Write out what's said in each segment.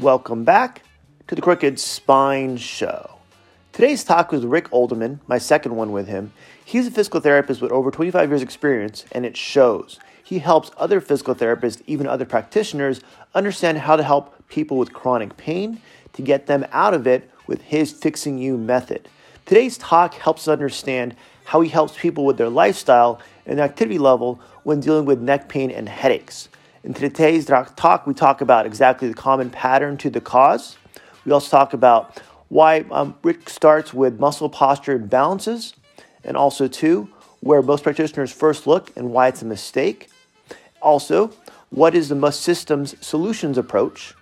Welcome back to the Crooked Spine Show. Today's talk was Rick Olderman, my second one with him. He's a physical therapist with over 25 years' experience, and it shows. He helps other physical therapists, even other practitioners, understand how to help people with chronic pain to get them out of it with his Fixing You method. Today's talk helps us understand how he helps people with their lifestyle and activity level when dealing with neck pain and headaches. In today's talk, we talk about exactly the common pattern to the cause. We also talk about why um, Rick starts with muscle posture imbalances, and also, too, where most practitioners first look and why it's a mistake. Also, what is the Must Systems Solutions approach,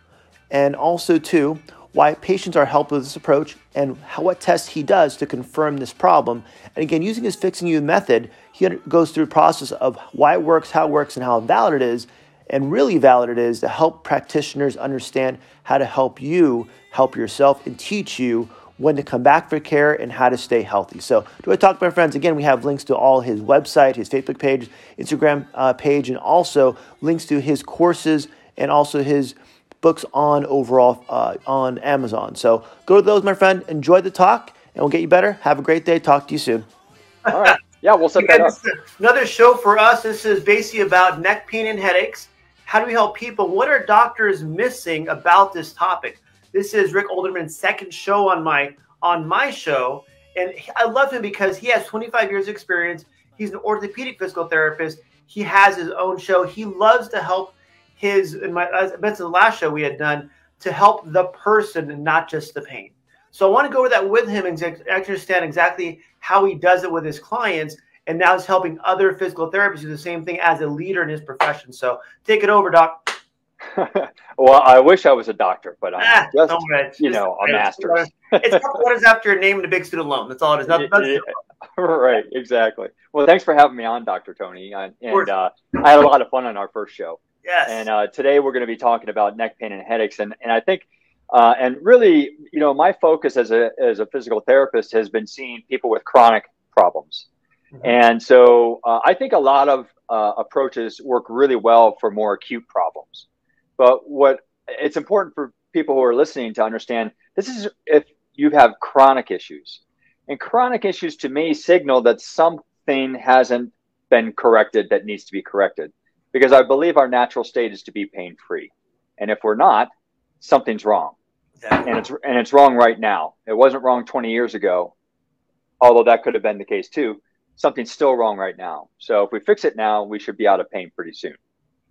and also, too, why patients are helped with this approach and how, what tests he does to confirm this problem. And again, using his Fixing You method, he goes through a process of why it works, how it works, and how valid it is, and really valid it is to help practitioners understand how to help you help yourself and teach you when to come back for care and how to stay healthy. So, do I talk to my friends? Again, we have links to all his website, his Facebook page, Instagram uh, page, and also links to his courses and also his books on overall uh, on Amazon. So, go to those, my friend. Enjoy the talk, and we'll get you better. Have a great day. Talk to you soon. All right. Yeah, we'll set that up. Another show for us. This is basically about neck pain and headaches. How do we help people? What are doctors missing about this topic? This is Rick Olderman's second show on my on my show, and I love him because he has 25 years of experience. He's an orthopedic physical therapist. He has his own show. He loves to help his. In my, I mentioned the last show we had done to help the person and not just the pain. So I want to go over that with him and understand exactly how he does it with his clients and now he's helping other physical therapists do the same thing as a leader in his profession. So take it over, Doc. well, I wish I was a doctor, but I'm ah, just, you know, a master. it's what is after your name and a big student loan. That's all it is. Nothing, right, exactly. Well, thanks for having me on, Dr. Tony. And, and uh, I had a lot of fun on our first show. Yes. And uh, today we're going to be talking about neck pain and headaches. And, and I think, uh, and really, you know, my focus as a, as a physical therapist has been seeing people with chronic problems. Mm-hmm. And so uh, I think a lot of uh, approaches work really well for more acute problems. But what it's important for people who are listening to understand this is if you have chronic issues. And chronic issues to me signal that something hasn't been corrected that needs to be corrected. Because I believe our natural state is to be pain free. And if we're not, something's wrong. And it's and it's wrong right now. It wasn't wrong 20 years ago, although that could have been the case too something's still wrong right now. So if we fix it now, we should be out of pain pretty soon.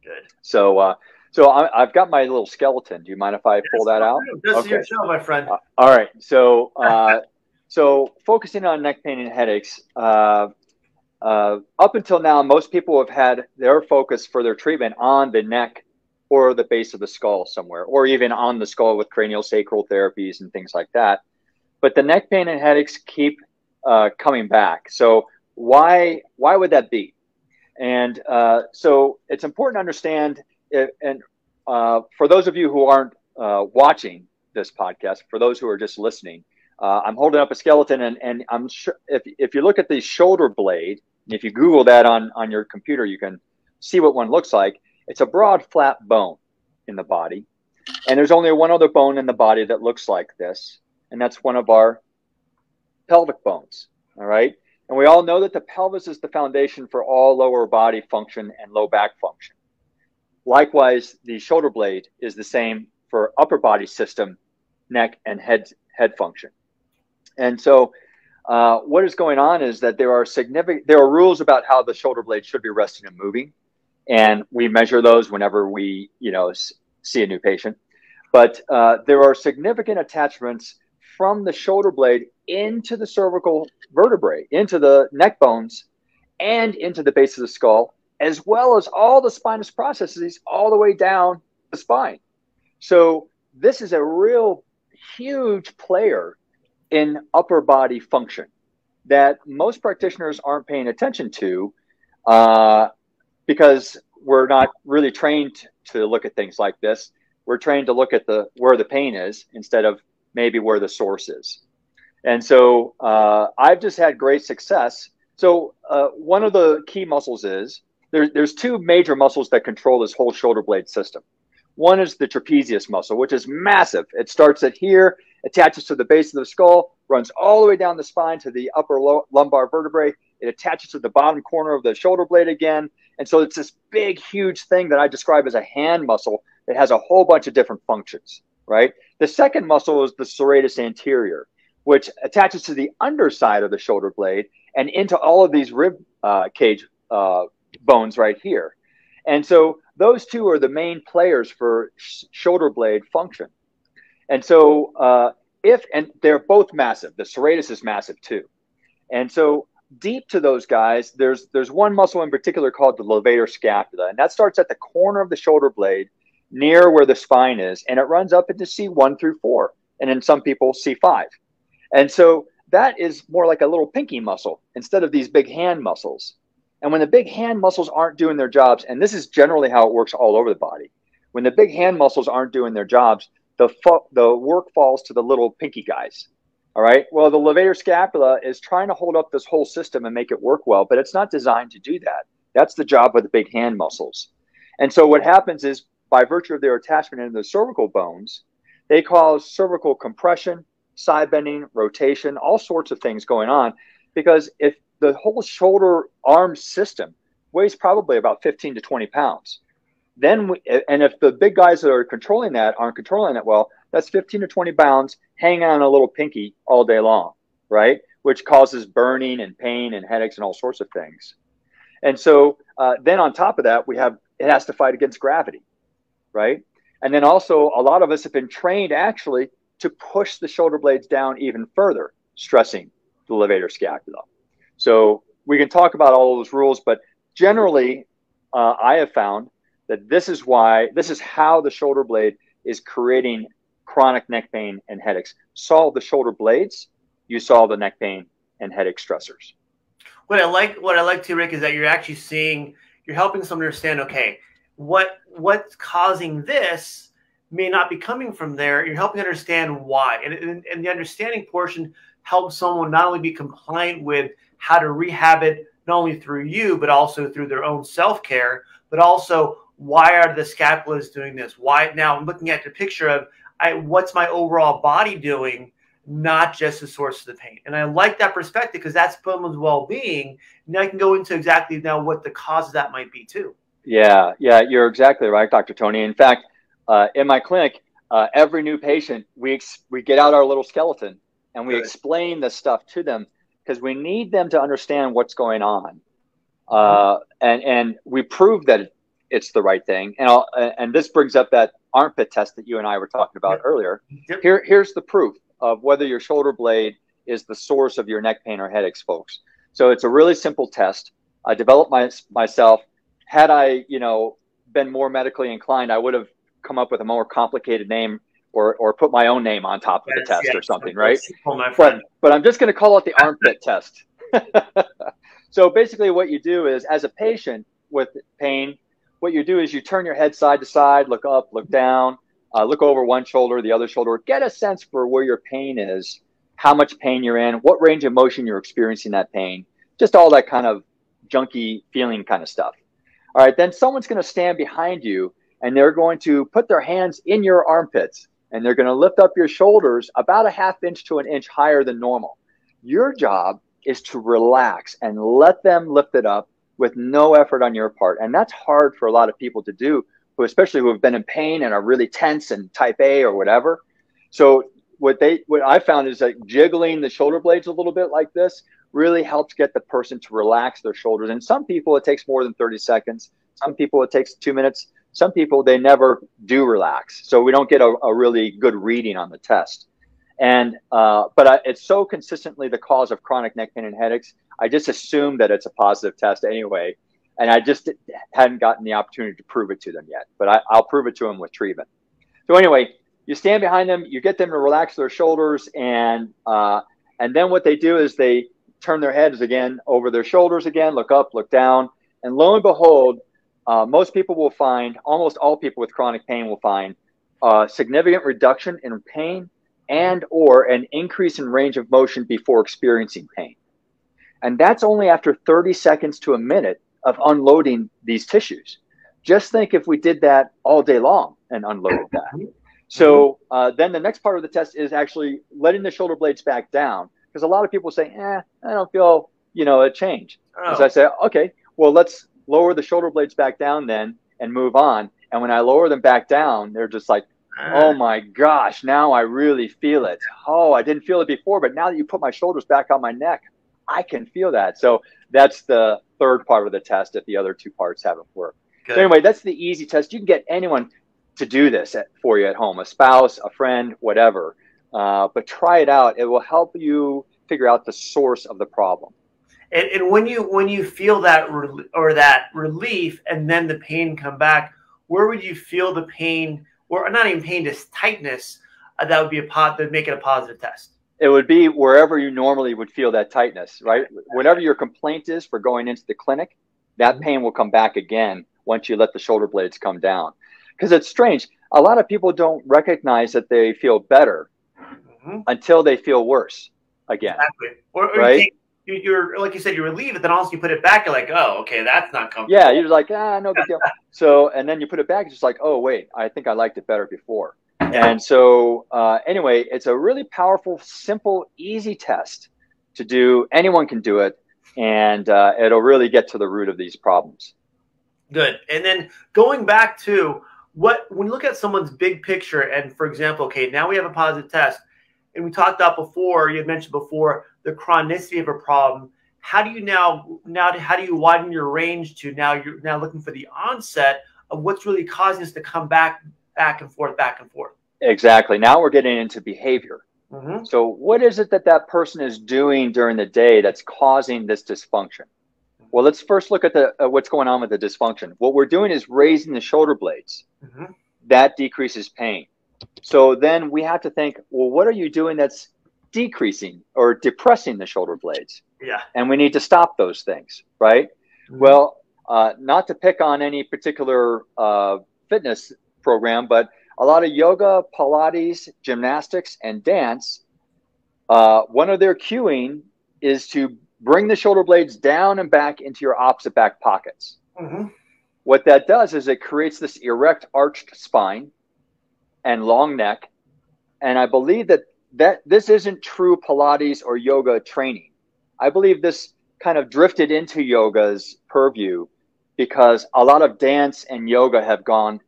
Good. So, uh, so I, have got my little skeleton. Do you mind if I pull that out? This okay. your show, my friend. Uh, all right. So, uh, so focusing on neck pain and headaches. Uh, uh, up until now, most people have had their focus for their treatment on the neck or the base of the skull somewhere, or even on the skull with cranial sacral therapies and things like that. But the neck pain and headaches keep uh, coming back. So why why would that be? And uh, so it's important to understand. And uh, for those of you who aren't uh, watching this podcast, for those who are just listening, uh, I'm holding up a skeleton, and, and I'm sure if if you look at the shoulder blade, if you Google that on on your computer, you can see what one looks like. It's a broad, flat bone in the body, and there's only one other bone in the body that looks like this, and that's one of our pelvic bones. All right. And we all know that the pelvis is the foundation for all lower body function and low back function. Likewise, the shoulder blade is the same for upper body system, neck, and head, head function. And so, uh, what is going on is that there are significant there are rules about how the shoulder blade should be resting and moving, and we measure those whenever we you know see a new patient. But uh, there are significant attachments from the shoulder blade into the cervical vertebrae, into the neck bones, and into the base of the skull, as well as all the spinous processes all the way down the spine. So this is a real huge player in upper body function that most practitioners aren't paying attention to uh, because we're not really trained to look at things like this. We're trained to look at the where the pain is instead of maybe where the source is. And so uh, I've just had great success. So uh, one of the key muscles is there, there's two major muscles that control this whole shoulder blade system. One is the trapezius muscle, which is massive. It starts at here, attaches to the base of the skull, runs all the way down the spine to the upper lumbar vertebrae. It attaches to the bottom corner of the shoulder blade again. And so it's this big, huge thing that I describe as a hand muscle that has a whole bunch of different functions, right? The second muscle is the serratus anterior, which attaches to the underside of the shoulder blade and into all of these rib uh, cage uh, bones right here. And so those two are the main players for sh- shoulder blade function. And so uh, if and they're both massive, the serratus is massive too. And so deep to those guys, there's there's one muscle in particular called the levator scapula, and that starts at the corner of the shoulder blade near where the spine is, and it runs up into C1 through 4, and in some people C5. And so that is more like a little pinky muscle instead of these big hand muscles. And when the big hand muscles aren't doing their jobs, and this is generally how it works all over the body, when the big hand muscles aren't doing their jobs, the fo- the work falls to the little pinky guys. All right. Well, the levator scapula is trying to hold up this whole system and make it work well, but it's not designed to do that. That's the job of the big hand muscles. And so what happens is, by virtue of their attachment into the cervical bones, they cause cervical compression, side bending, rotation, all sorts of things going on. Because if the whole shoulder arm system weighs probably about 15 to 20 pounds, then we, and if the big guys that are controlling that aren't controlling it well, that's 15 to 20 pounds hanging on a little pinky all day long, right? Which causes burning and pain and headaches and all sorts of things. And so uh, then on top of that, we have it has to fight against gravity, right? And then also a lot of us have been trained actually to push the shoulder blades down even further, stressing the levator scapula. So we can talk about all those rules, but generally, uh, I have found that this is why, this is how the shoulder blade is creating chronic neck pain and headaches. Solve the shoulder blades, you solve the neck pain and headache stressors. What I like, what I like too, Rick, is that you're actually seeing, you're helping someone understand, okay, what what's causing this may not be coming from there. You're helping understand why, and, and, and the understanding portion helps someone not only be compliant with how to rehab it, not only through you, but also through their own self care, but also why are the scapulas doing this? Why now I'm looking at the picture of I, what's my overall body doing, not just the source of the pain. And I like that perspective because that's someone's well-being. Now I can go into exactly now what the cause of that might be too. Yeah, yeah, you're exactly right, Dr. Tony. In fact, uh, in my clinic, uh, every new patient, we ex- we get out our little skeleton and we Good. explain this stuff to them because we need them to understand what's going on. Uh, and and we prove that it's the right thing. And I'll, and this brings up that armpit test that you and I were talking about yep. earlier. Yep. Here here's the proof of whether your shoulder blade is the source of your neck pain or headaches, folks. So it's a really simple test. I developed my, myself. Had I, you know, been more medically inclined, I would have come up with a more complicated name or, or put my own name on top of yes, the test yes, or something, right? But, but I'm just going to call it the armpit test. so basically, what you do is, as a patient with pain, what you do is you turn your head side to side, look up, look down, uh, look over one shoulder, the other shoulder, get a sense for where your pain is, how much pain you're in, what range of motion you're experiencing that pain, just all that kind of junky feeling kind of stuff. All right, then someone's going to stand behind you and they're going to put their hands in your armpits and they're going to lift up your shoulders about a half inch to an inch higher than normal. Your job is to relax and let them lift it up with no effort on your part. And that's hard for a lot of people to do, who especially who have been in pain and are really tense and type A or whatever. So what they what I found is that jiggling the shoulder blades a little bit like this really helps get the person to relax their shoulders. And some people it takes more than 30 seconds. Some people it takes two minutes. Some people they never do relax. So we don't get a, a really good reading on the test. And uh, but I, it's so consistently the cause of chronic neck pain and headaches. I just assume that it's a positive test anyway, and I just hadn't gotten the opportunity to prove it to them yet. But I, will prove it to them with treatment. So anyway, you stand behind them, you get them to relax their shoulders, and uh, and then what they do is they turn their heads again over their shoulders again, look up, look down, and lo and behold, uh, most people will find, almost all people with chronic pain will find, a significant reduction in pain and or an increase in range of motion before experiencing pain. And that's only after 30 seconds to a minute of unloading these tissues. Just think if we did that all day long and unloaded that. So uh, then the next part of the test is actually letting the shoulder blades back down because a lot of people say, "Eh, I don't feel you know a change." Oh. So I say, "Okay, well let's lower the shoulder blades back down then and move on." And when I lower them back down, they're just like, "Oh my gosh, now I really feel it. Oh, I didn't feel it before, but now that you put my shoulders back on my neck, I can feel that." So that's the third part of the test if the other two parts haven't worked. So anyway, that's the easy test. You can get anyone to do this at, for you at home, a spouse, a friend, whatever. Uh, but try it out. It will help you figure out the source of the problem. And, and when you when you feel that re- or that relief, and then the pain come back, where would you feel the pain, or not even pain, just tightness? Uh, that would be a pot that make it a positive test. It would be wherever you normally would feel that tightness, right? Whatever your complaint is for going into the clinic, that mm-hmm. pain will come back again once you let the shoulder blades come down because it's strange. A lot of people don't recognize that they feel better mm-hmm. until they feel worse again. Exactly. Or, or right? You are like you said, you relieve it, then also you put it back. You're like, oh, okay, that's not comfortable. Yeah, you're like, ah, no big deal. so, and then you put it back. It's just like, oh, wait, I think I liked it better before. And so, uh, anyway, it's a really powerful, simple, easy test to do. Anyone can do it, and uh, it'll really get to the root of these problems. Good. And then going back to what when you look at someone's big picture, and for example, okay, now we have a positive test, and we talked about before, you had mentioned before the chronicity of a problem. How do you now now how do you widen your range to now you're now looking for the onset of what's really causing us to come back back and forth, back and forth? Exactly. Now we're getting into behavior. Mm-hmm. So, what is it that that person is doing during the day that's causing this dysfunction? Well, let's first look at the uh, what's going on with the dysfunction. What we're doing is raising the shoulder blades. Mm-hmm. That decreases pain. So then we have to think, well, what are you doing that's decreasing or depressing the shoulder blades? Yeah. And we need to stop those things, right? Mm-hmm. Well, uh, not to pick on any particular uh, fitness program, but a lot of yoga, Pilates, gymnastics, and dance, uh, one of their cueing is to bring the shoulder blades down and back into your opposite back pockets. Mm-hmm. What that does is it creates this erect, arched spine and long neck. And I believe that, that this isn't true Pilates or yoga training. I believe this kind of drifted into yoga's purview because a lot of dance and yoga have gone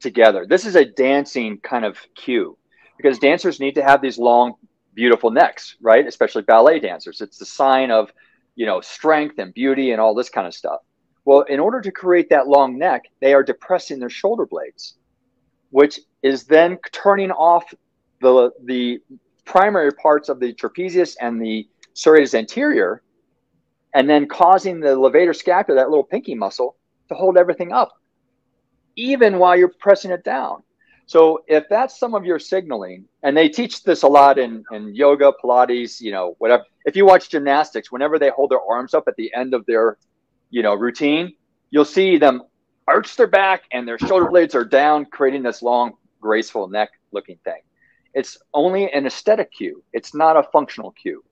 together. This is a dancing kind of cue because dancers need to have these long beautiful necks, right? Especially ballet dancers. It's the sign of, you know, strength and beauty and all this kind of stuff. Well, in order to create that long neck, they are depressing their shoulder blades, which is then turning off the the primary parts of the trapezius and the serratus anterior, and then causing the levator scapula, that little pinky muscle, to hold everything up, even while you're pressing it down. So if that's some of your signaling, and they teach this a lot in, in yoga, Pilates, you know, whatever. If you watch gymnastics, whenever they hold their arms up at the end of their, you know, routine, you'll see them arch their back and their shoulder blades are down, creating this long, graceful neck looking thing. It's only an aesthetic cue. It's not a functional cue.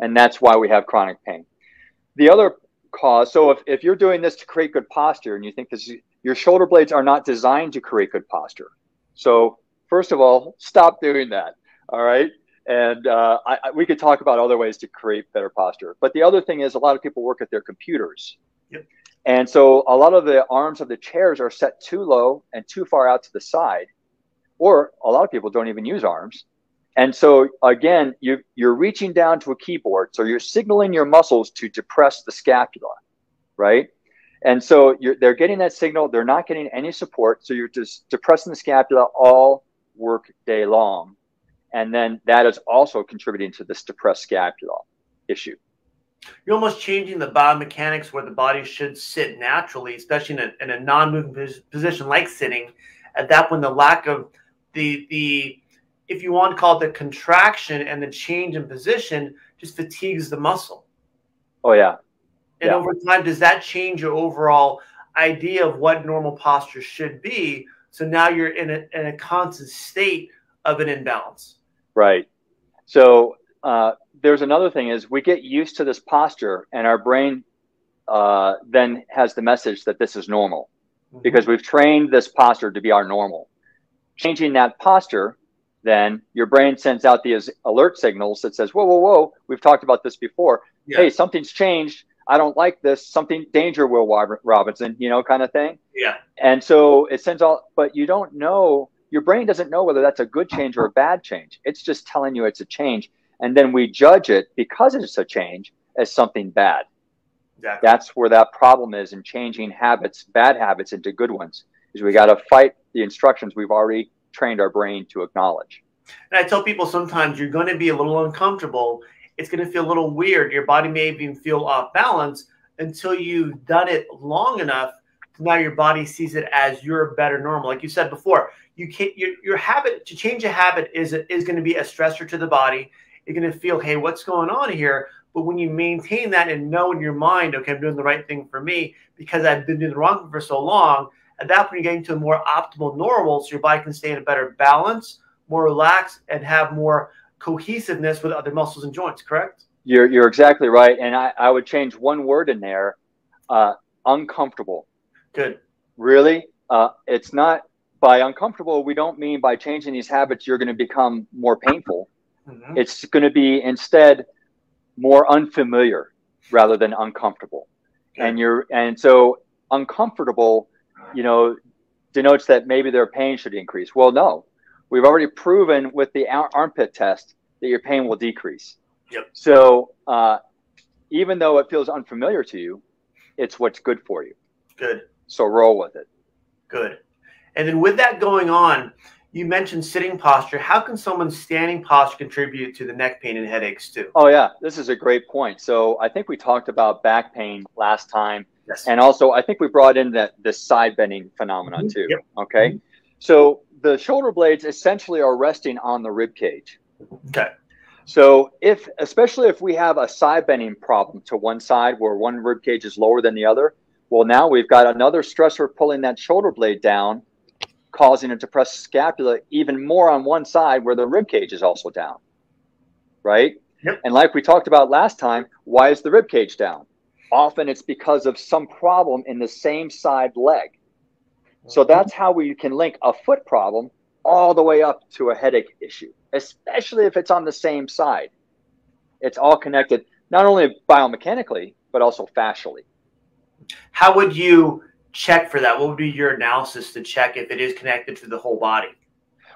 And that's why we have chronic pain. The other cause, so if, if you're doing this to create good posture and you think this your shoulder blades are not designed to create good posture so first of all, stop doing that. All right. And uh, I, I, we could talk about other ways to create better posture. But the other thing is, a lot of people work at their computers. Yep. And so a lot of the arms of the chairs are set too low and too far out to the side. Or a lot of people don't even use arms. And so again, you, you're reaching down to a keyboard. So you're signaling your muscles to depress the scapula, right? And so they're getting that signal. They're not getting any support. So you're just depressing the scapula all work day long. And then that is also contributing to this depressed scapula issue. You're almost changing the biomechanics where the body should sit naturally, especially in a, in a non-moving position like sitting. At that point, the lack of the the if you want to call it the contraction and the change in position just fatigues the muscle. Oh yeah, and yeah. over time, does that change your overall idea of what normal posture should be? So now you're in a, in a constant state of an imbalance. Right. So uh, there's another thing is we get used to this posture and our brain uh, then has the message that this is normal. mm-hmm. because we've trained this posture to be our normal. Changing that posture, then your brain sends out these alert signals that says, "Whoa, whoa, whoa! We've talked about this before. Yeah. Hey, something's changed. I don't like this. Something danger, Will Robinson. You know, kind of thing." Yeah. And so it sends all, but you don't know. Your brain doesn't know whether that's a good change or a bad change. It's just telling you it's a change, and then we judge it because it's a change as something bad. Exactly. That's where that problem is in changing habits, bad habits into good ones. Is we got to fight the instructions we've already trained our brain to acknowledge. And I tell people sometimes you're going to be a little uncomfortable. It's going to feel a little weird. Your body may even feel off balance until you've done it long enough. Now your body sees it as your better normal. Like you said before, you can't your, your habit to change a habit is is going to be a stressor to the body. You're going to feel, hey, what's going on here? But when you maintain that and know in your mind, okay, I'm doing the right thing for me because I've been doing the wrong thing for so long, at that point, you're getting to a more optimal normal so your body can stay in a better balance, more relaxed, and have more cohesiveness with other muscles and joints, correct? You're, you're exactly right. And I, I would change one word in there uh, uncomfortable. Good. Really? Uh, it's not by uncomfortable, we don't mean by changing these habits, you're going to become more painful. Mm-hmm. It's going to be instead more unfamiliar rather than uncomfortable. Okay. And you're and so uncomfortable, you know, denotes that maybe their pain should increase. Well, no. We've already proven with the armpit test that your pain will decrease. Yep. So uh, even though it feels unfamiliar to you, it's what's good for you. Good. So roll with it. Good. And then with that going on, you mentioned sitting posture. How can someone's standing posture contribute to the neck pain and headaches too? Oh yeah, this is a great point. So I think we talked about back pain last time, yes. and also I think we brought in that the side bending phenomenon mm-hmm. too. Yep. Okay, mm-hmm. so the shoulder blades essentially are resting on the rib cage. Okay. So if, especially if we have a side bending problem to one side where one rib cage is lower than the other, well now we've got another stressor pulling that shoulder blade down causing a depressed scapula even more on one side where the rib cage is also down. Right? Yep. And like we talked about last time, why is the rib cage down? Often it's because of some problem in the same side leg. So mm-hmm. that's how we can link a foot problem all the way up to a headache issue, especially if it's on the same side. It's all connected, not only biomechanically, but also fascially. How would you check for that? What would be your analysis to check if it is connected to the whole body?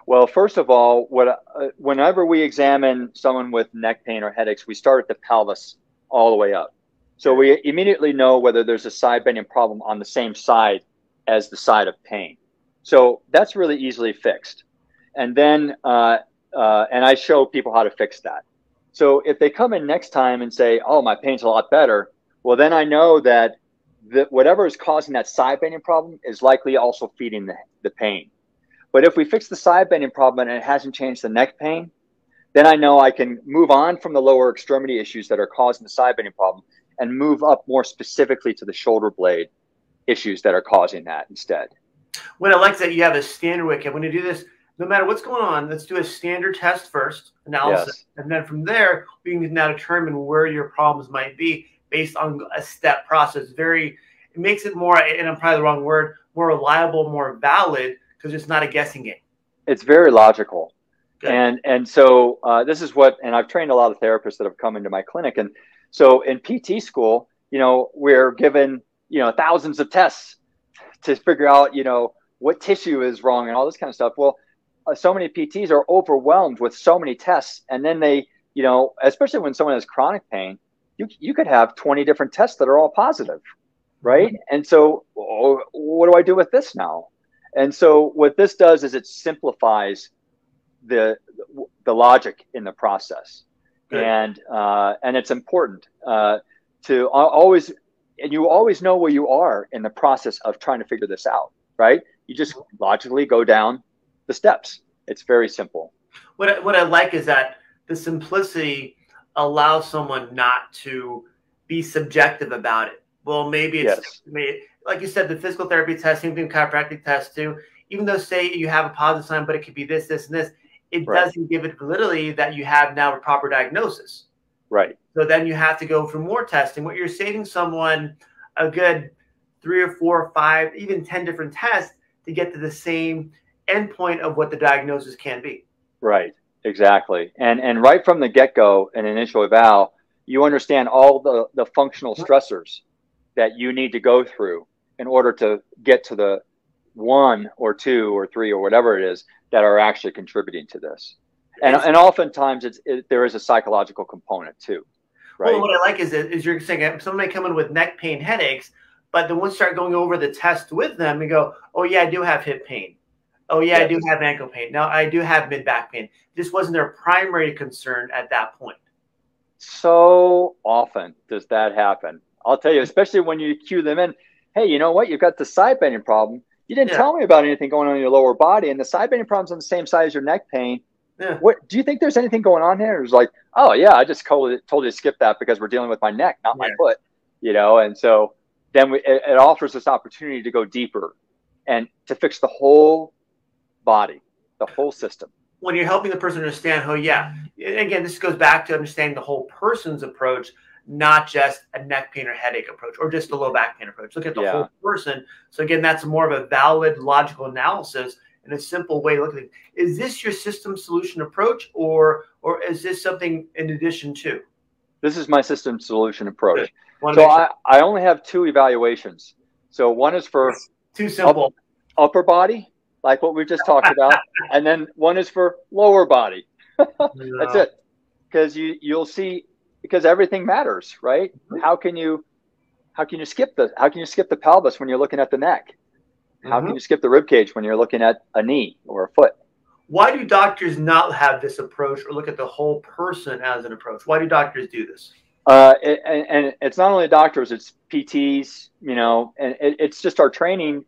Well, first of all, what, uh, whenever we examine someone with neck pain or headaches, we start at the pelvis all the way up. So we immediately know whether there's a side bending problem on the same side as the side of pain. So that's really easily fixed. And then, uh, uh, and I show people how to fix that. So if they come in next time and say, "Oh, my pain's a lot better," well, then I know that that whatever is causing that side bending problem is likely also feeding the, the pain. But if we fix the side bending problem and it hasn't changed the neck pain, then I know I can move on from the lower extremity issues that are causing the side bending problem and move up more specifically to the shoulder blade issues that are causing that instead. What I like that you have a standard way. When you do this, no matter what's going on, let's do a standard test first, analysis, yes. and then from there we can now determine where your problems might be based on a step process. Very, it makes it more, and I'm probably the wrong word, more reliable, more valid because it's not a guessing game. It's very logical. Good. And and so uh, this is what, and I've trained a lot of therapists that have come into my clinic, and so in PT school, you know, we're given you know thousands of tests to figure out you know what tissue is wrong and all this kind of stuff. Well, uh, so many PTs are overwhelmed with so many tests, and then they, you know, especially when someone has chronic pain, you you could have 20 different tests that are all positive right mm-hmm. and so oh, what do i do with this now and so what this does is it simplifies the the logic in the process Good. and uh, and it's important uh, to always and you always know where you are in the process of trying to figure this out right you just logically go down the steps it's very simple what I, what I like is that the simplicity allows someone not to be subjective about it. Well, maybe it's yes. maybe, like you said, the physical therapy test, same thing, chiropractic test too. Even though say you have a positive sign, but it could be this, this, and this, it right. doesn't give it validity that you have now a proper diagnosis. Right. So then you have to go for more testing. What you're saving someone a good three or four or five, even 10 different tests to get to the same endpoint of what the diagnosis can be. Right, exactly. And and right from the get-go an initial eval, you understand all the, the functional stressors that you need to go through in order to get to the one or two or three or whatever it is that are actually contributing to this. And, and oftentimes it's, it, there is a psychological component too. Right. Well, what I like is, is you're saying someone may come in with neck pain, headaches, but then once you start going over the test with them and go, oh yeah, I do have hip pain. Oh yeah. I do have ankle pain. Now I do have mid back pain. This wasn't their primary concern at that point. So often does that happen. I'll tell you, especially when you cue them in. Hey, you know what? You've got the side bending problem. You didn't yeah. tell me about anything going on in your lower body, and the side bending problem's on the same side as your neck pain. Yeah. What do you think? There's anything going on here? It's like, oh yeah, I just told, told you to skip that because we're dealing with my neck, not yeah. my foot. You know, and so then we, it, it offers this opportunity to go deeper and to fix the whole body, the whole system. When you're helping the person understand, oh yeah, again, this goes back to understanding the whole person's approach, not just a neck pain or headache approach, or just a low back pain approach. Look at the yeah. whole person. So again, that's more of a valid logical analysis and a simple way to look at it. Is this your system solution approach, or or is this something in addition to? This is my system solution approach. So I, I only have two evaluations. So one is for too simple up, upper body, like what we just talked about, and then one is for lower body. That's it. Because you you'll see because everything matters, right? Mm-hmm. How can you how can you skip the how can you skip the pelvis when you're looking at the neck? How mm-hmm. can you skip the rib cage when you're looking at a knee or a foot? Why do doctors not have this approach or look at the whole person as an approach? Why do doctors do this? Uh, it, and, and, it's not only doctors, it's PTs, you know, and it, it's just our training.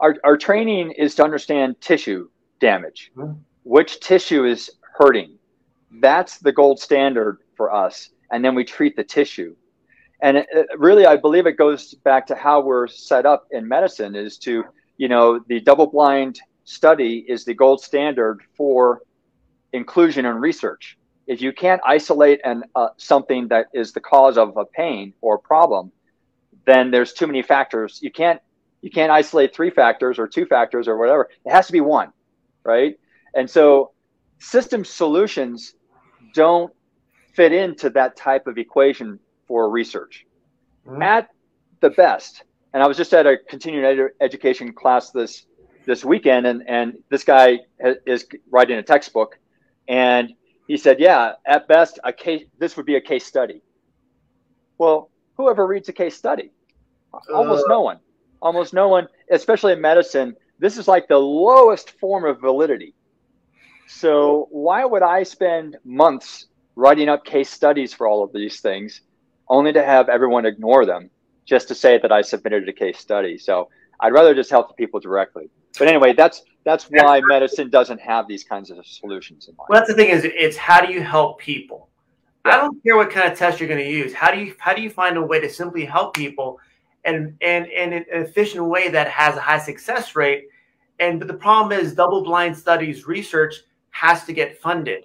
Our, our training is to understand tissue damage, mm-hmm. which tissue is hurting. That's the gold standard for us. And then we treat the tissue. And it, really, I believe it goes back to how we're set up in medicine is to, you know, the double blind study is the gold standard for inclusion in research if you can't isolate and uh, something that is the cause of a pain or problem, then there's too many factors. You can't you can't isolate three factors or two factors or whatever. It has to be one, right? And so system solutions don't fit into that type of equation for research. Mm-hmm. At the best, and I was just at a continuing ed- education class this this weekend, and and this guy is writing a textbook, and he said, "Yeah, at best, a case. This would be a case study." Well, whoever reads a case study? Almost uh, no one. Almost no one, especially in medicine. This is like the lowest form of validity. So why would I spend months writing up case studies for all of these things, only to have everyone ignore them just to say that I submitted a case study? So I'd rather just help the people directly. But anyway, that's that's why medicine doesn't have these kinds of solutions in mind. Well, that's the thing is, it's how do you help people? I don't care what kind of test you're going to use. How do you how do you find a way to simply help people, and and and in an efficient way that has a high success rate? And but the problem is, double blind studies research has to get funded.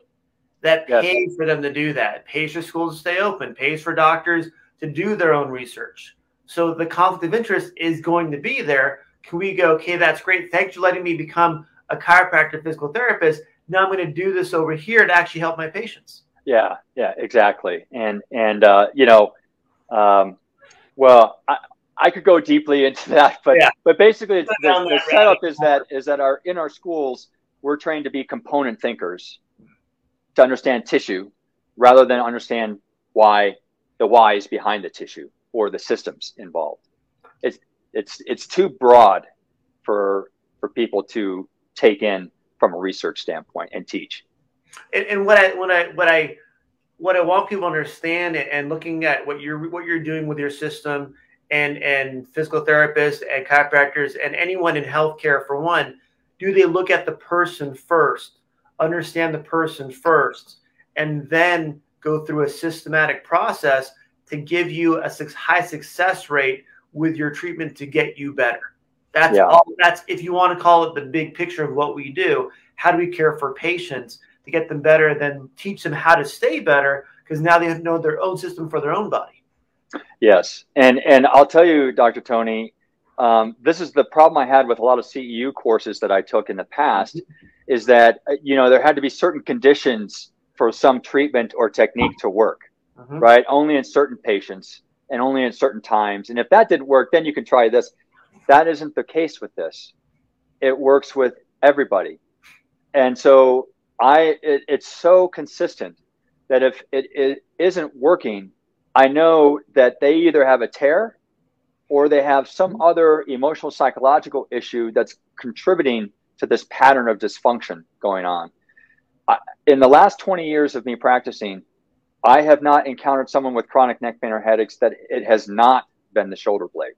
That yes. pays for them to do that. pays for schools to stay open. Pays for doctors to do their own research. So the conflict of interest is going to be there can we go, okay, that's great. Thanks for letting me become a chiropractor physical therapist. Now I'm going to do this over here to actually help my patients. Yeah, yeah, exactly. And, and, uh, you know, um, well, I, I could go deeply into that, but, yeah. but basically the, the setup is that, is that our, in our schools, we're trained to be component thinkers to understand tissue rather than understand why the why is behind the tissue or the systems involved. It's, it's it's too broad for for people to take in from a research standpoint and teach. And, and what I what I what I what I want people to understand and looking at what you're what you're doing with your system and and physical therapists and chiropractors and anyone in healthcare for one, do they look at the person first, understand the person first, and then go through a systematic process to give you a high success rate with your treatment to get you better. That's yeah. all that's if you want to call it the big picture of what we do. How do we care for patients to get them better, then teach them how to stay better because now they know their own system for their own body. Yes. And and I'll tell you, Dr. Tony, um, this is the problem I had with a lot of CEU courses that I took in the past, mm-hmm. Is that uh, you know there had to be certain conditions for some treatment or technique to work, mm-hmm. right? Only in certain patients and only in certain times. And if that didn't work, then you can try this. That isn't the case with this. It works with everybody, and so I it, it's so consistent that if it, it isn't working, I know that they either have a tear or they have some mm-hmm. other emotional psychological issue that's contributing to this pattern of dysfunction going on. in the last 20 years of me practicing, I have not encountered someone with chronic neck pain or headaches that it has not been the shoulder blade.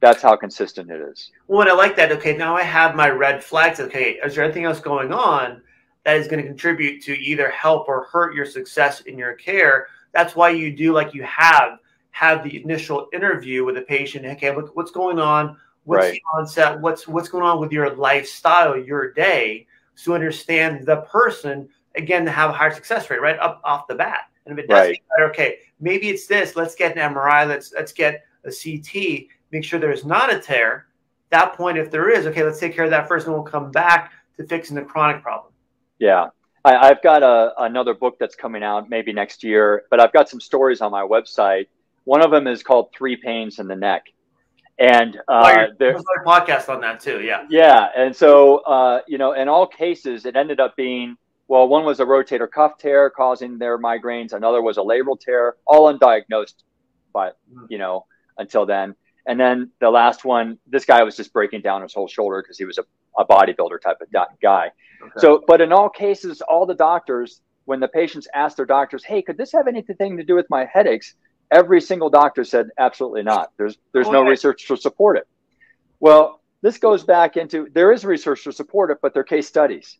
That's how consistent it is. Well, and I like that, okay, now I have my red flags. Okay, is there anything else going on that is going to contribute to either help or hurt your success in your care? That's why you do like you have have the initial interview with the patient. Okay, look, what's going on? What's right. the onset? What's what's going on with your lifestyle, your day, to understand the person again to have a higher success rate right up off the bat. And if it does right. better, okay, maybe it's this. Let's get an MRI. Let's let's get a CT. Make sure there's not a tear. That point, if there is, okay, let's take care of that first, and we'll come back to fixing the chronic problem. Yeah, I, have got a, another book that's coming out maybe next year, but I've got some stories on my website one of them is called Three Pains in the Neck. And uh, oh, there's a podcast on that too. Yeah. Yeah. And so, uh, you know, in all cases, it ended up being well, one was a rotator cuff tear causing their migraines, another was a labral tear, all undiagnosed, but, hmm. you know, until then. And then the last one, this guy was just breaking down his whole shoulder because he was a, a bodybuilder type of guy. Okay. So, but in all cases, all the doctors, when the patients asked their doctors, hey, could this have anything to do with my headaches? Every single doctor said absolutely not. There's there's no research to support it. Well, this goes back into there is research to support it, but they're case studies,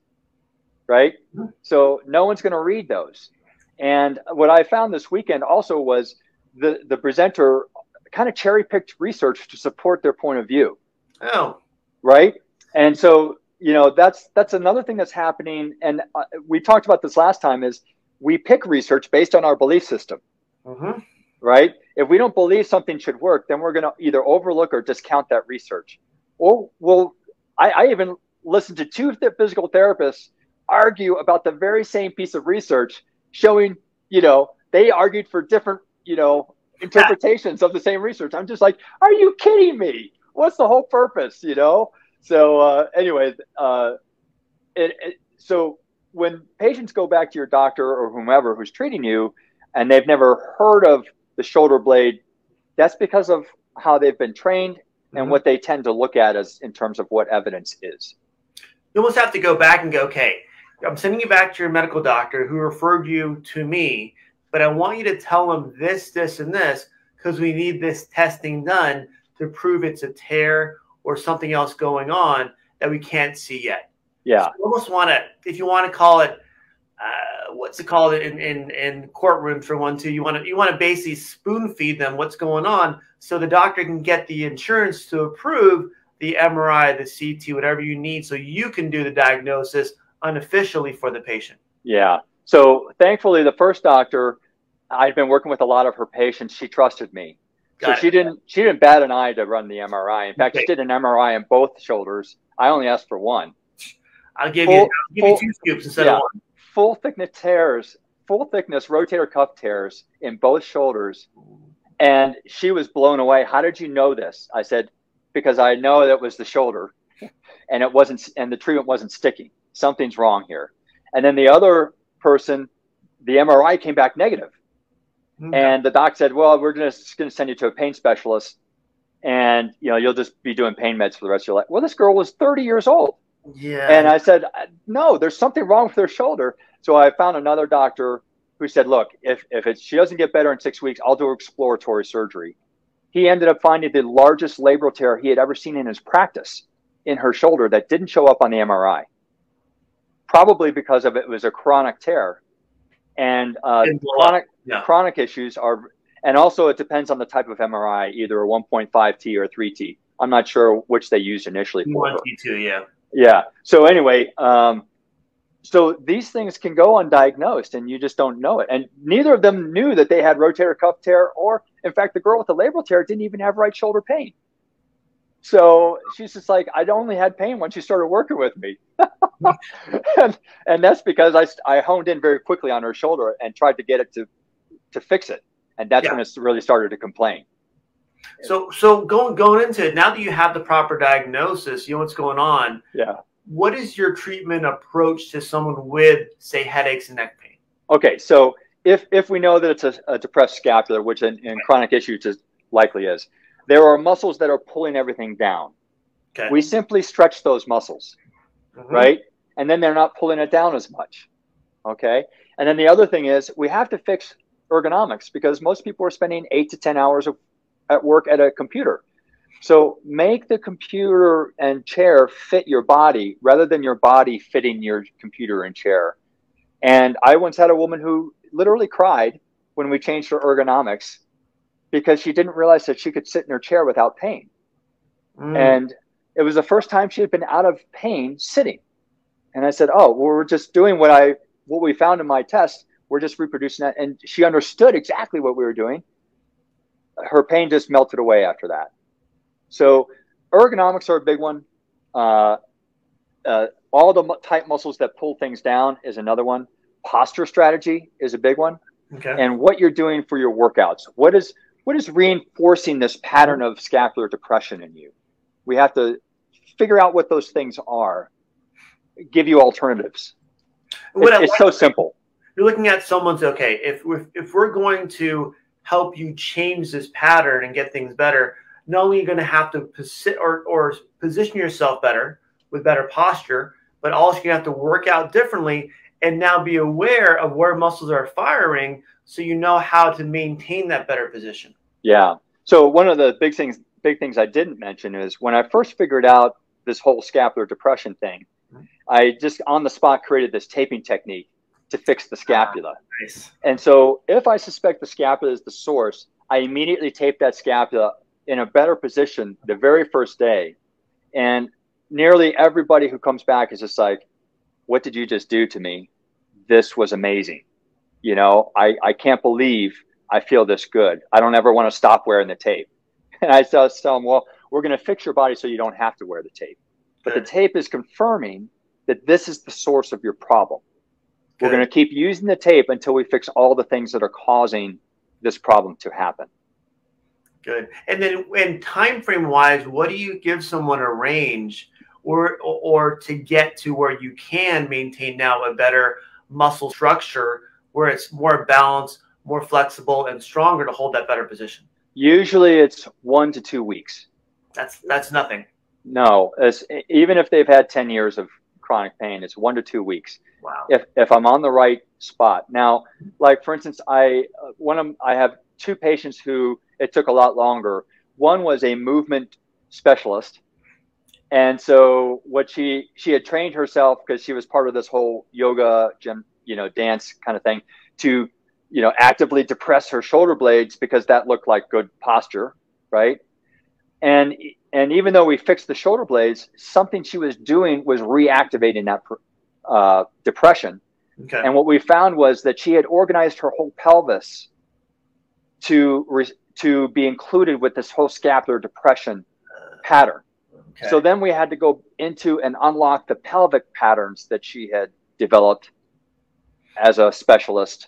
right? Mm-hmm. So no one's going to read those. And what I found this weekend also was the the presenter kind of cherry picked research to support their point of view. Oh, right. And so you know that's that's another thing that's happening. And uh, we talked about this last time. Is we pick research based on our belief system. Mm-hmm right? If we don't believe something should work, then we're going to either overlook or discount that research. Or we'll, I, I even listened to two physical therapists argue about the very same piece of research showing, you know, they argued for different, you know, interpretations of the same research. I'm just like, are you kidding me? What's the whole purpose, you know? So, uh, anyway, uh, it, it, so when patients go back to your doctor or whomever who's treating you and they've never heard of the shoulder blade, that's because of how they've been trained and mm-hmm. what they tend to look at as in terms of what evidence is. You almost have to go back and go, okay, I'm sending you back to your medical doctor who referred you to me, but I want you to tell them this, this, and this because we need this testing done to prove it's a tear or something else going on that we can't see yet. Yeah. So almost want to, if you want to call it uh, what's it called in, in in courtrooms for one too you want to you want to basically spoon feed them what's going on so the doctor can get the insurance to approve the mri the ct whatever you need so you can do the diagnosis unofficially for the patient. Yeah. So thankfully the first doctor i've been working with a lot of her patients she trusted me. Got so it. she didn't she didn't bat an eye to run the mri in fact okay. she did an mri on both shoulders. I only asked for one. I'll give full, you I'll give full, you two scoops instead yeah. of one full thickness tears, full thickness rotator cuff tears in both shoulders. And she was blown away. How did you know this? I said, because I know that was the shoulder and it wasn't, and the treatment wasn't sticking. Something's wrong here. And then the other person, the MRI came back negative. Mm-hmm. And the doc said, well, we're just going to send you to a pain specialist and, you know, you'll just be doing pain meds for the rest of your life. Well, this girl was 30 years old. Yeah. And I said, no, there's something wrong with her shoulder. So I found another doctor who said, look, if, if it, she doesn't get better in six weeks, I'll do exploratory surgery. He ended up finding the largest labral tear he had ever seen in his practice in her shoulder that didn't show up on the MRI, probably because of it was a chronic tear. And uh, chronic, yeah. chronic issues are, and also it depends on the type of MRI, either a 1.5T or a 3T. I'm not sure which they used initially. For 1T2, yeah. Yeah. So anyway, um, so these things can go undiagnosed and you just don't know it. And neither of them knew that they had rotator cuff tear, or in fact, the girl with the labral tear didn't even have right shoulder pain. So she's just like, I only had pain when she started working with me. and, and that's because I, I honed in very quickly on her shoulder and tried to get it to, to fix it. And that's yeah. when it really started to complain. So, so going going into it now that you have the proper diagnosis, you know what's going on. Yeah. What is your treatment approach to someone with, say, headaches and neck pain? Okay, so if if we know that it's a, a depressed scapula, which in, in chronic issues is likely is, there are muscles that are pulling everything down. Okay. We simply stretch those muscles, mm-hmm. right? And then they're not pulling it down as much. Okay. And then the other thing is we have to fix ergonomics because most people are spending eight to 10 hours of, at work at a computer. So make the computer and chair fit your body rather than your body fitting your computer and chair. And I once had a woman who literally cried when we changed her ergonomics because she didn't realize that she could sit in her chair without pain. Mm. And it was the first time she had been out of pain sitting. And I said, "Oh, well, we're just doing what I what we found in my test. We're just reproducing that." And she understood exactly what we were doing. Her pain just melted away after that. So ergonomics are a big one. Uh, uh, all the tight muscles that pull things down is another one. Posture strategy is a big one. Okay. And what you're doing for your workouts. What is what is reinforcing this pattern of scapular depression in you? We have to figure out what those things are, give you alternatives. It's, it's so simple. You're looking at someone's okay. If we're, if we're going to help you change this pattern and get things better, not only are you going to have to posi- or, or position yourself better with better posture, but also you have to work out differently and now be aware of where muscles are firing so you know how to maintain that better position. Yeah. So one of the big things big things I didn't mention is when I first figured out this whole scapular depression thing, mm-hmm. I just on the spot created this taping technique to fix the scapula. Ah, nice. And so if I suspect the scapula is the source, I immediately tape that scapula in a better position the very first day. And nearly everybody who comes back is just like, what did you just do to me? This was amazing. You know, I, I can't believe I feel this good. I don't ever want to stop wearing the tape. And I tell, tell them, well, we're going to fix your body so you don't have to wear the tape. But the tape is confirming that this is the source of your problem. We're going to keep using the tape until we fix all the things that are causing this problem to happen. Good. And then, in time frame wise, what do you give someone a range, or or to get to where you can maintain now a better muscle structure, where it's more balanced, more flexible, and stronger to hold that better position? Usually it's one to two weeks. That's that's nothing. No, as, even if they've had 10 years of chronic pain, it's one to two weeks. Wow. If, if I'm on the right spot. Now, like for instance, I, uh, one of, I have two patients who it took a lot longer. One was a movement specialist. And so what she, she had trained herself because she was part of this whole yoga gym, you know, dance kind of thing to you know, actively depress her shoulder blades because that looked like good posture, right? And and even though we fixed the shoulder blades, something she was doing was reactivating that uh, depression. Okay. And what we found was that she had organized her whole pelvis to re- to be included with this whole scapular depression pattern. Okay. So then we had to go into and unlock the pelvic patterns that she had developed as a specialist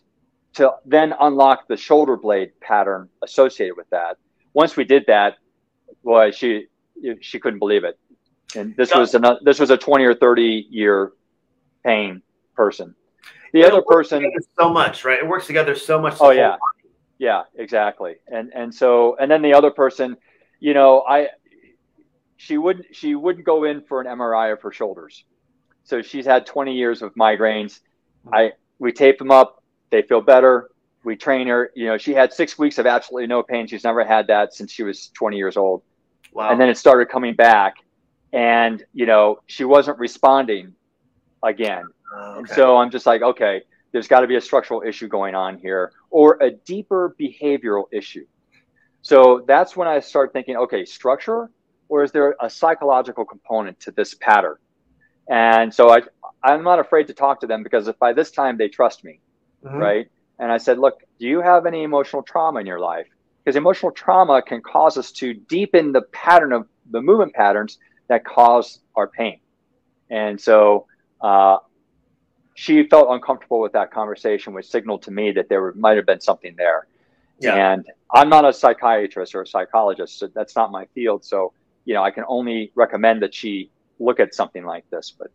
to then unlock the shoulder blade pattern associated with that. Once we did that, boy, she she couldn't believe it. And this was a this was a twenty or thirty year pain person. The other person so much, right? It works together so much. Oh yeah, yeah, exactly. And and so and then the other person, you know, I she wouldn't she wouldn't go in for an MRI of her shoulders. So she's had 20 years of migraines. Mm-hmm. I we tape them up they feel better. We train her. You know, she had six weeks of absolutely no pain. She's never had that since she was 20 years old. Wow. And then it started coming back, and you know, she wasn't responding again. Oh, okay. And so I'm just like, okay, there's got to be a structural issue going on here, or a deeper behavioral issue. So that's when I start thinking, okay, structure, or is there a psychological component to this pattern? And so I, I'm not afraid to talk to them because if by this time they trust me, mm-hmm. right? And I said, look, do you have any emotional trauma in your life? Because emotional trauma can cause us to deepen the pattern of the movement patterns that cause our pain. And so uh, she felt uncomfortable with that conversation, which signaled to me that there might have been something there. Yeah. And I'm not a psychiatrist or a psychologist. So that's not my field. So, you know, I can only recommend that she look at something like this. But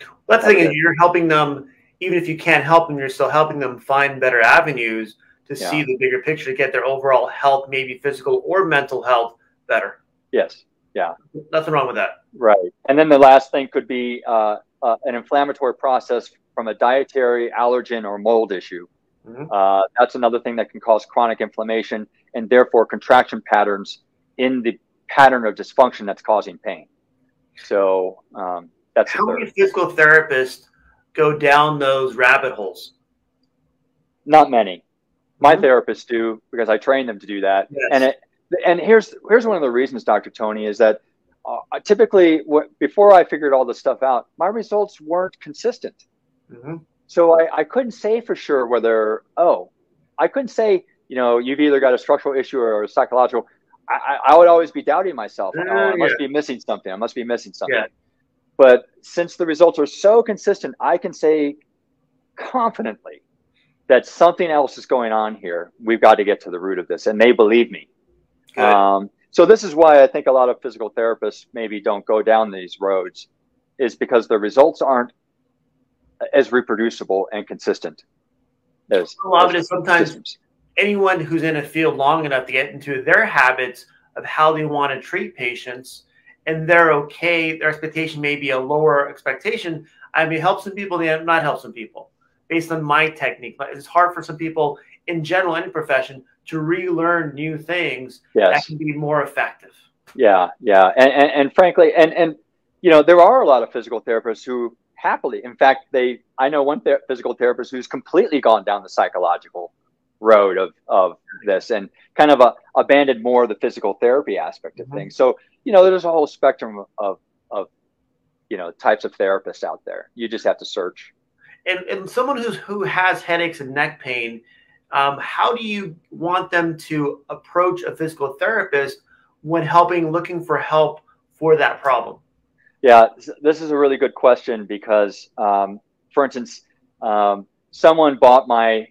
well, that's the thing is you're helping them, even if you can't help them, you're still helping them find better avenues to yeah. see the bigger picture to get their overall health, maybe physical or mental health, better. Yes. Yeah. Nothing wrong with that. Right. And then the last thing could be uh, uh, an inflammatory process from a dietary allergen or mold issue. Mm-hmm. Uh, that's another thing that can cause chronic inflammation and therefore contraction patterns in the pattern of dysfunction that's causing pain. So um, that's how many physical therapists go down those rabbit holes? Not many. My mm-hmm. therapists do because I train them to do that. Yes. And it, and here's here's one of the reasons, Dr. Tony, is that uh, typically w- before I figured all this stuff out, my results weren't consistent. Mm-hmm. So I, I couldn't say for sure whether oh, I couldn't say you know you've either got a structural issue or a psychological. I, I would always be doubting myself. oh, I must be missing something. I must be missing something. Yeah. But since the results are so consistent, I can say confidently that something else is going on here. We've got to get to the root of this. And they believe me. Um, so this is why I think a lot of physical therapists maybe don't go down these roads is because the results aren't as reproducible and consistent as, a lot of it is sometimes systems. anyone who's in a field long enough to get into their habits of how they want to treat patients and they're okay their expectation may be a lower expectation i may help some people they not help some people based on my technique. But it's hard for some people in general, any profession, to relearn new things yes. that can be more effective. Yeah, yeah, and, and, and frankly, and and you know, there are a lot of physical therapists who happily, in fact, they I know one ther- physical therapist who's completely gone down the psychological road of of this and kind of a, abandoned more of the physical therapy aspect of mm-hmm. things. So you know, there's a whole spectrum of of you know types of therapists out there. You just have to search and, and someone who's who has headaches and neck pain, um, how do you want them to approach a physical therapist when helping looking for help for that problem? Yeah, this is a really good question because, um, for instance, um, someone bought my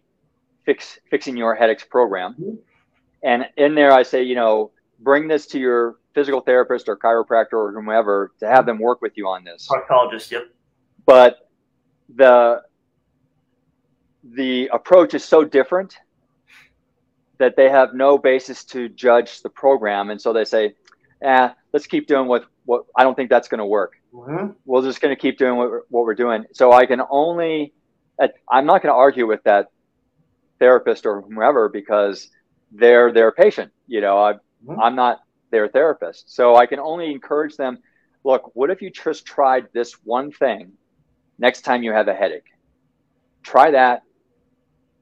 fix fixing your headaches program, mm-hmm. and in there I say, you know, bring this to your physical therapist or chiropractor or whomever to have them work with you on this. Proctologist, yep. But the the approach is so different that they have no basis to judge the program, and so they say, "Eh, let's keep doing what what I don't think that's going to work. Mm-hmm. We're just going to keep doing what we're, what we're doing." So I can only, I'm not going to argue with that therapist or whomever because they're their patient. You know, I, mm-hmm. I'm not their therapist, so I can only encourage them. Look, what if you just tried this one thing next time you have a headache? Try that.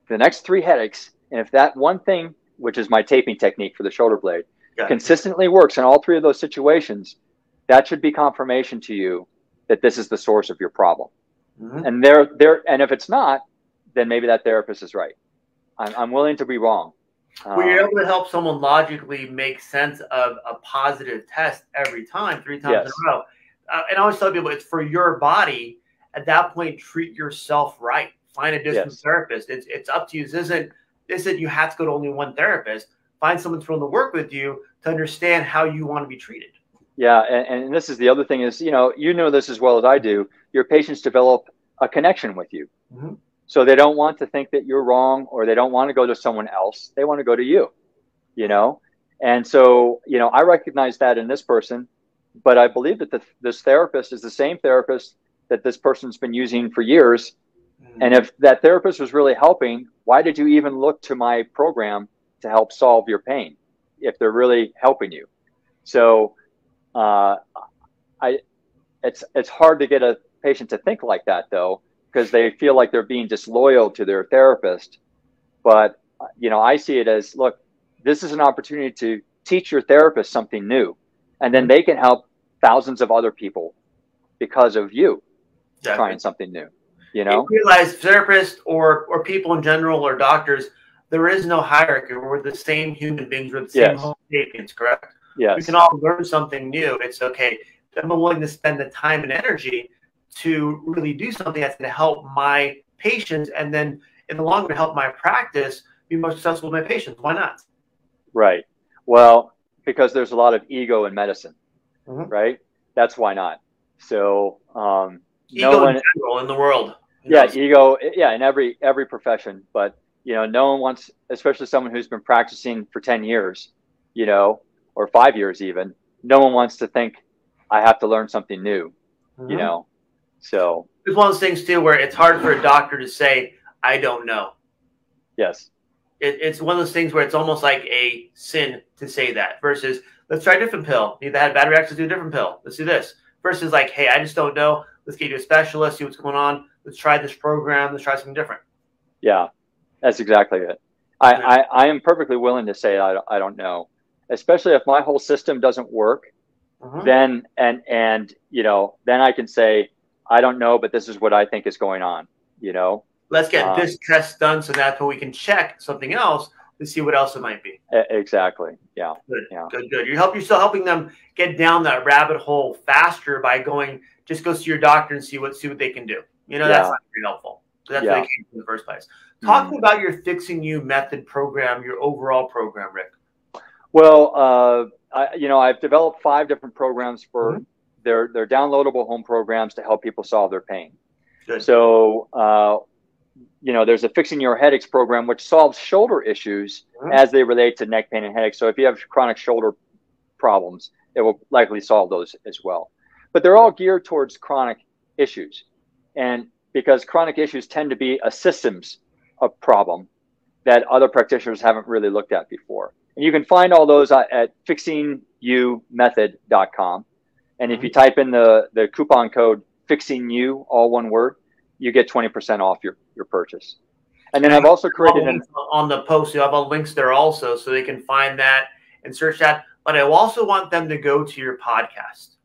The next three headaches, and if that one thing, which is my taping technique for the shoulder blade, consistently works in all three of those situations, that should be confirmation to you that this is the source of your problem. Mm-hmm. And there, there, and if it's not, then maybe that therapist is right. I'm, I'm willing to be wrong. Well, you're um, able to help someone logically make sense of a positive test every time, three times yes. in a row. Uh, and I always tell people it's for your body at that point, treat yourself right. Find a different yes. therapist. It's it's up to you. This isn't this isn't you have to go to only one therapist. Find someone willing to work with you to understand how you want to be treated. Yeah, and, and this is the other thing is you know you know this as well as I do. Your patients develop a connection with you, mm-hmm. so they don't want to think that you're wrong or they don't want to go to someone else. They want to go to you. You know, and so you know I recognize that in this person, but I believe that the, this therapist is the same therapist that this person's been using for years. Mm-hmm. And if that therapist was really helping, why did you even look to my program to help solve your pain if they're really helping you? So, uh, I, it's it's hard to get a patient to think like that though, because they feel like they're being disloyal to their therapist. But you know, I see it as look, this is an opportunity to teach your therapist something new, and then they can help thousands of other people because of you trying something new. You know, you realize therapists or or people in general or doctors, there is no hierarchy. We're the same human beings. We're the same Yes. Homo sapiens, correct? Yes. We can all learn something new. It's okay. I'm willing to spend the time and energy to really do something that's going to help my patients, and then in the long run, help my practice be more successful with my patients. Why not? Right. Well, because there's a lot of ego in medicine, Mhm. right? That's why not. So, um, Ego no one, in general in the world. yeah, ego, yeah, in every every profession, but you know, no one wants, especially someone who's been practicing for ten years, you know, or five years even. No one wants to think I have to learn something new, you Mhm. know. So, it's one of those things too where it's hard for a doctor to say, "I don't know." yes, it, it's one of those things where it's almost like a sin to say that versus let's try a different pill. You've had bad reactions, do a different pill. Let's do this. Versus like, hey, I just don't know. Let's get you a specialist, see what's going on. Let's try this program. Let's try something different. yeah, that's exactly it. I. I, I am perfectly willing to say I, I don't know, especially if my whole system doesn't work. Mhm. then and and you know then i can say i don't know but this is what i think is going on you know Let's get Uh, this test done so that's when we can check something else to see what else it might be. Exactly yeah Good, Yeah. good, good. You help. You're still helping them get down that rabbit hole faster by going. Just go see your doctor and see what see what they can do. You know that's not very helpful. That's Yeah. where they came from in the first place. Talk to Mhm. about your fixing you method program, your overall program, Rick. well uh I, you know i've developed five different programs for Mhm. their their downloadable home programs to help people solve their pain Good. so uh you know there's a fixing your headaches program which solves shoulder issues Mhm. as they relate to neck pain and headaches. So if you have chronic shoulder problems it will likely solve those as well. But they're all geared towards chronic issues. And because chronic issues tend to be a systems of problem that other practitioners haven't really looked at before. And you can find all those at at fixingyoumethod.com and if you type in the the coupon code fixing you all one word you get 20% off your your purchase and then i've also created an on the post. You have all links there also, so they can find that and search that. But I also want them to go to your podcast.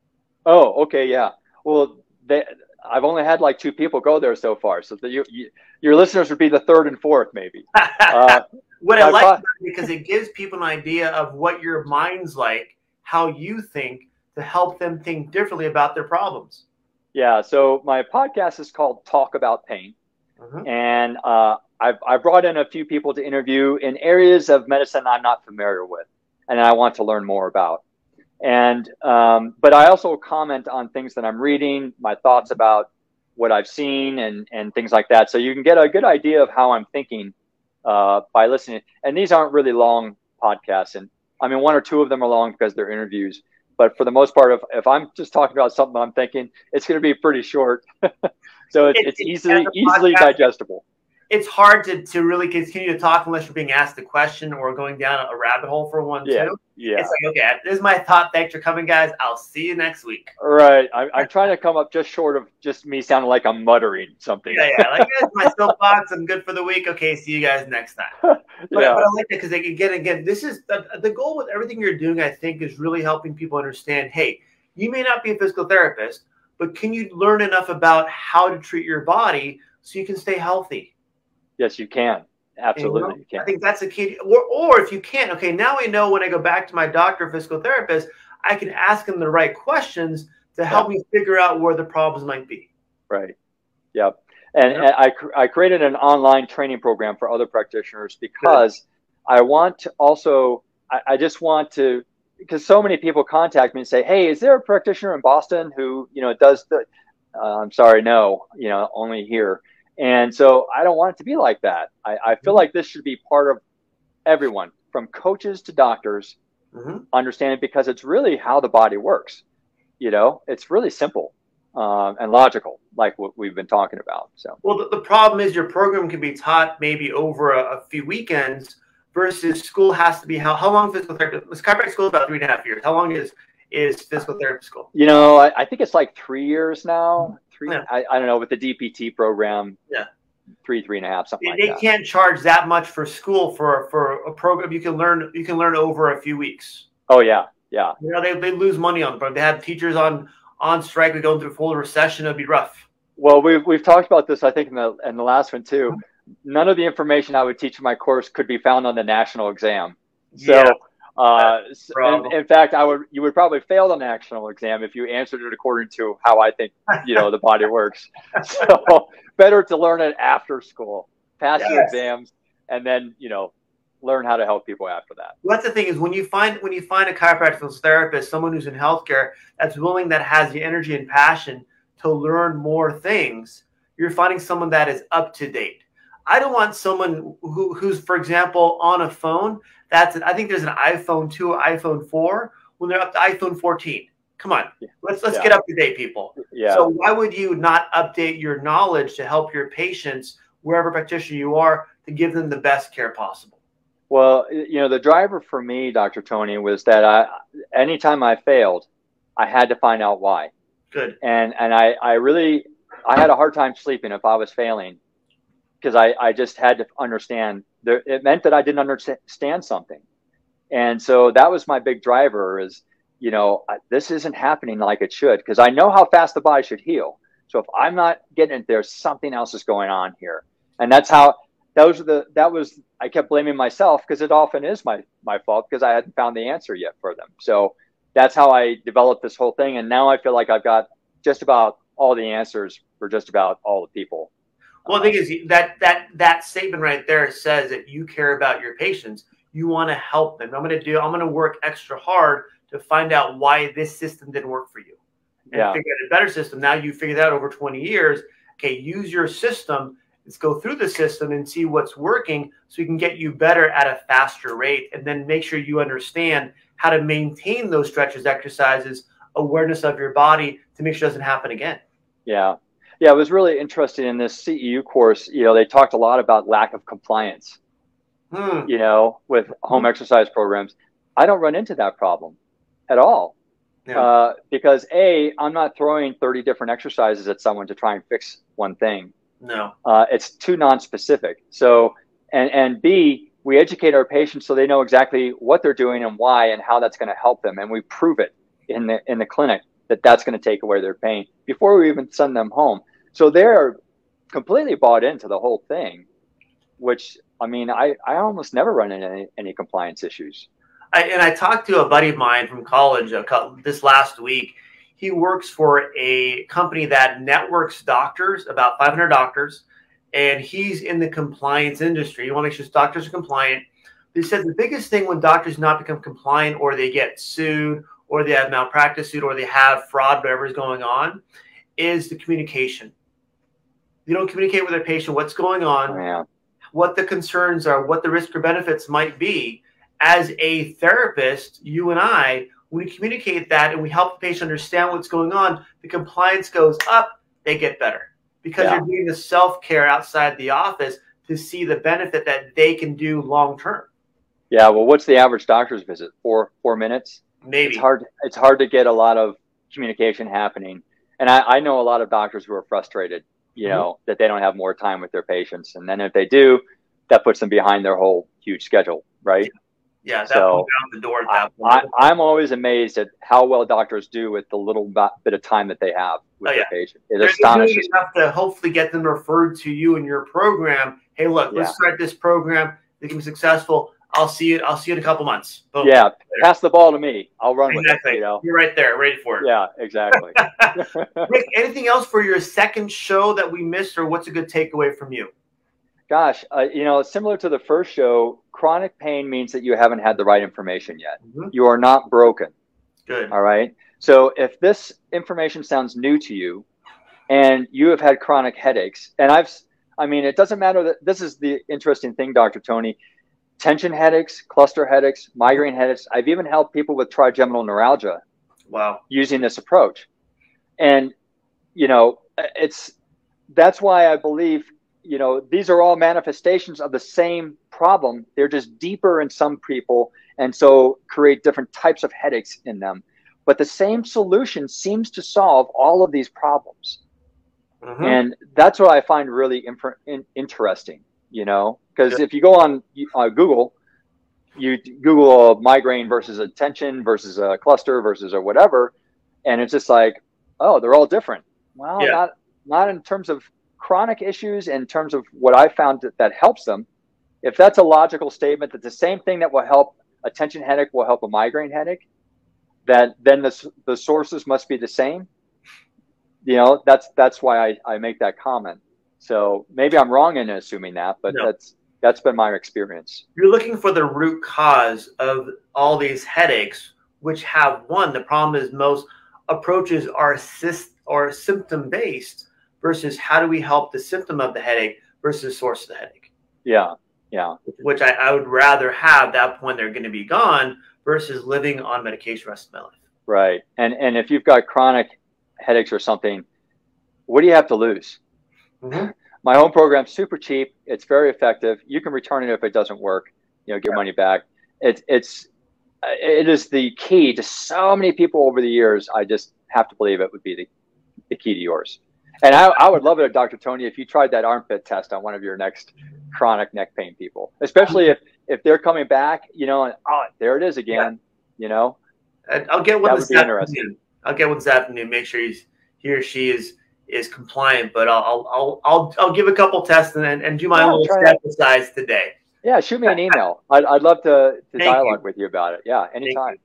Oh, okay, yeah. Well, they, I've only had like two people go there so far, so the, you, you, your listeners would be the third and fourth, maybe. Uh, what I my like because it gives people an idea of what your mind's like, how you think, to help them think differently about their problems. Yeah. So my podcast is called Talk About Pain, Mhm. and uh, I've I've brought in a few people to interview in areas of medicine I'm not familiar with, and I want to learn more about. And um, but I also comment on things that I'm reading, my thoughts about what I've seen, and and things like that. So you can get a good idea of how I'm thinking uh, by listening. And these aren't really long podcasts, and I mean one or two of them are long because they're interviews. But for the most part, if, if I'm just talking about something I'm thinking, it's going to be pretty short. so it's, It- it's it- easily easily digestible. It's hard to, to really continue to talk unless you're being asked a question or going down a rabbit hole for one Yeah. too. Yeah. It's like, okay, this is my thought. Thanks for coming, guys. I'll see you next week. Right. I, I'm trying to come up just short of just me sounding like I'm muttering something. Yeah, yeah. Like, here's my soapbox. I'm good for the week. Okay, see you guys next time. But, Yeah. but I like that because again, again, this is the, the goal with everything you're doing. I think is really helping people understand. Hey, you may not be a physical therapist, but can you learn enough about how to treat your body so you can stay healthy? Yes, you can. Absolutely, You know, you I think that's a key. Or, or if you can't, okay, now I know when I go back to my doctor, or physical therapist, I can ask them the right questions to help me figure out where the problems might be. Right. Yep. And, Yeah. and I, cr- I created an online training program for other practitioners because I want to also, I, I just want to, because so many people contact me and say, Hey, is there a practitioner in Boston who, you know, does the, uh, I'm sorry, no, you know, only here. And so I don't want it to be like that. I, I feel like this should be part of everyone from coaches to doctors Mhm. understand it because it's really how the body works. You know, it's really simple um, and logical, like what we've been talking about. So, Well, the, the problem is your program can be taught maybe over a, a few weekends versus school has to be how, how long physical therapy? This chiropractic school is about three and a half years. How long is is physical therapy school? you know, I, I think it's like three years now. Three, Yeah. I, I don't know, with the DPT program. Yeah. Three, three and a half, something They, like they can't charge that much for school for for a program you can learn you can learn over a few weeks. Oh yeah, yeah, You know, they, they lose money on the program. They have teachers on on strike. We're going through a full recession. It'd be rough. Well, we've we've talked about this, I think, in the in the last one too. none of the information I would teach in my course could be found on the national exam. So, yeah, uh, in, in, fact, I would you would probably fail the national exam if you answered it according to how I think you know the body works. So, better to learn it after school, pass yes. your exams, and then you know learn how to help people after that. Well, that's the thing is when you find when you find a chiropractic therapist, someone who's in healthcare that's willing, that has the energy and passion to learn more things, you're finding someone that is up to date. I don't want someone who, who's, for example, on a phone. That's I think there's an iPhone 2, iPhone 4. When they're up to iPhone 14, come on, let's let's yeah. get up to date, people. Yeah. So why would you not update your knowledge to help your patients wherever practitioner you are to give them the best care possible? Well, you know, the driver for me, Dr. Tony, was that I, anytime I failed, I had to find out why. Good. And and I, I really I had a hard time sleeping if I was failing because I, I just had to understand there, it meant that I didn't understand something. And so that was my big driver is, you know, this isn't happening like it should because I know how fast the body should heal. So if I'm not getting it there, something else is going on here. And that's how those are the that was I kept blaming myself because it often is my my fault because I hadn't found the answer yet for them. So that's how I developed this whole thing, and now I feel like I've got just about all the answers for just about all the people. Well, the thing is that that that statement right there says that you care about your patients. You want to help them. I'm going to do. I'm going to work extra hard to find out why this system didn't work for you, and yeah. figure out a better system. Now you figured out over 20 years. Okay, use your system Let's go through the system and see what's working so we can get you better at a faster rate and then make sure you understand how to maintain those stretches exercises awareness of your body to make sure it doesn't happen again yeah yeah i was really interested in this ceu course you know they talked a lot about lack of compliance hmm. you know with home exercise programs i don't run into that problem at all yeah. uh, because a i'm not throwing 30 different exercises at someone to try and fix one thing no. Uh, it's too non-specific. So, and and B, we educate our patients so they know exactly what they're doing and why and how that's going to help them, and we prove it in the in the clinic that that's going to take away their pain before we even send them home. So they're completely bought into the whole thing, which I mean, I, I almost never run into any, any compliance issues. I, and I talked to a buddy of mine from college this last week, he works for a company that networks doctors, about 500 doctors, and he's in the compliance industry. You want to make sure doctors are compliant. He said the biggest thing when doctors not become compliant or they get sued or they have malpractice sued or they have fraud, whatever is going on, is the communication. You don't communicate with their patient what's going on, yeah. what the concerns are, what the risk or benefits might be. As a therapist, you and I when we communicate that and we help the patient understand what's going on, the compliance goes up, they get better because yeah. you're doing the self care outside the office to see the benefit that they can do long term. Yeah, well, what's the average doctor's visit? Four four minutes. Maybe it's hard. It's hard to get a lot of communication happening, and I, I know a lot of doctors who are frustrated. You mm-hmm. know that they don't have more time with their patients, and then if they do, that puts them behind their whole huge schedule, right? Yeah. So down the door at that I, am always amazed at how well doctors do with the little bit of time that they have with oh, yeah. their patient. It astonishes enough to hopefully get them referred to you and your program. Hey, look, let's start this program. They can be successful. I'll see you. I'll see you in a couple months. Boom. Yeah, pass the ball to me. I'll run exactly. with it. You know? You're right there, ready for it. Yeah, exactly. Rick, anything else for your second show that we missed, or what's a good takeaway from you? Gosh, uh, you know, similar to the first show, chronic pain means that you haven't had the right information yet. Mm-hmm. You are not broken. Good. All right. So if this information sounds new to you and you have had chronic headaches, and I've, I mean, it doesn't matter that this is the interesting thing, Dr. Tony. Tension headaches, cluster headaches, migraine headaches. I've even helped people with trigeminal neuralgia. Wow. Using this approach. And, you know, it's, that's why I believe you know, these are all manifestations of the same problem. They're just deeper in some people, and so create different types of headaches in them. But the same solution seems to solve all of these problems. Mm-hmm. And that's what I find really in- interesting, you know, because yeah. if you go on uh, Google, you Google a migraine versus a tension versus a cluster versus or whatever, and it's just like, oh, they're all different. Well, yeah. not not in terms of chronic issues in terms of what I found that, that helps them, if that's a logical statement that the same thing that will help a tension headache will help a migraine headache, that then the, the sources must be the same. You know, that's that's why I, I make that comment. So maybe I'm wrong in assuming that, but no. that's that's been my experience. You're looking for the root cause of all these headaches, which have one. The problem is most approaches are assist or symptom based versus how do we help the symptom of the headache versus source of the headache. Yeah, yeah. Which I, I would rather have that point they're going to be gone versus living on medication rest of my life. Right, and and if you've got chronic headaches or something, what do you have to lose? Mm-hmm. My home program's super cheap. It's very effective. You can return it if it doesn't work. You know, get yeah. money back. It's it's it is the key to so many people over the years. I just have to believe it would be the, the key to yours. And I, I would love it, Dr. Tony, if you tried that armpit test on one of your next chronic neck pain people, especially if, if they're coming back, you know, and oh, there it is again, yeah. you know. I'll get one this afternoon. I'll get one this afternoon. Make sure he's he or she is is compliant, but I'll I'll I'll I'll give a couple tests and and do my yeah, own little sample size today. Yeah, shoot me an email. I'd, I'd love to, to dialogue you. with you about it. Yeah, anytime.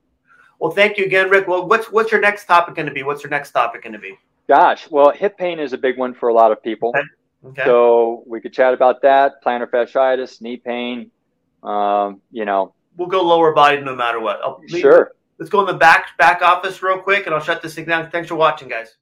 Well, thank you again, Rick. Well, what's what's your next topic going to be? What's your next topic going to be? Gosh, well, hip pain is a big one for a lot of people. Okay. Okay. So we could chat about that. Plantar fasciitis, knee pain. Um, you know, we'll go lower body no matter what. I'll, sure. Let's go in the back back office real quick, and I'll shut this thing down. Thanks for watching, guys.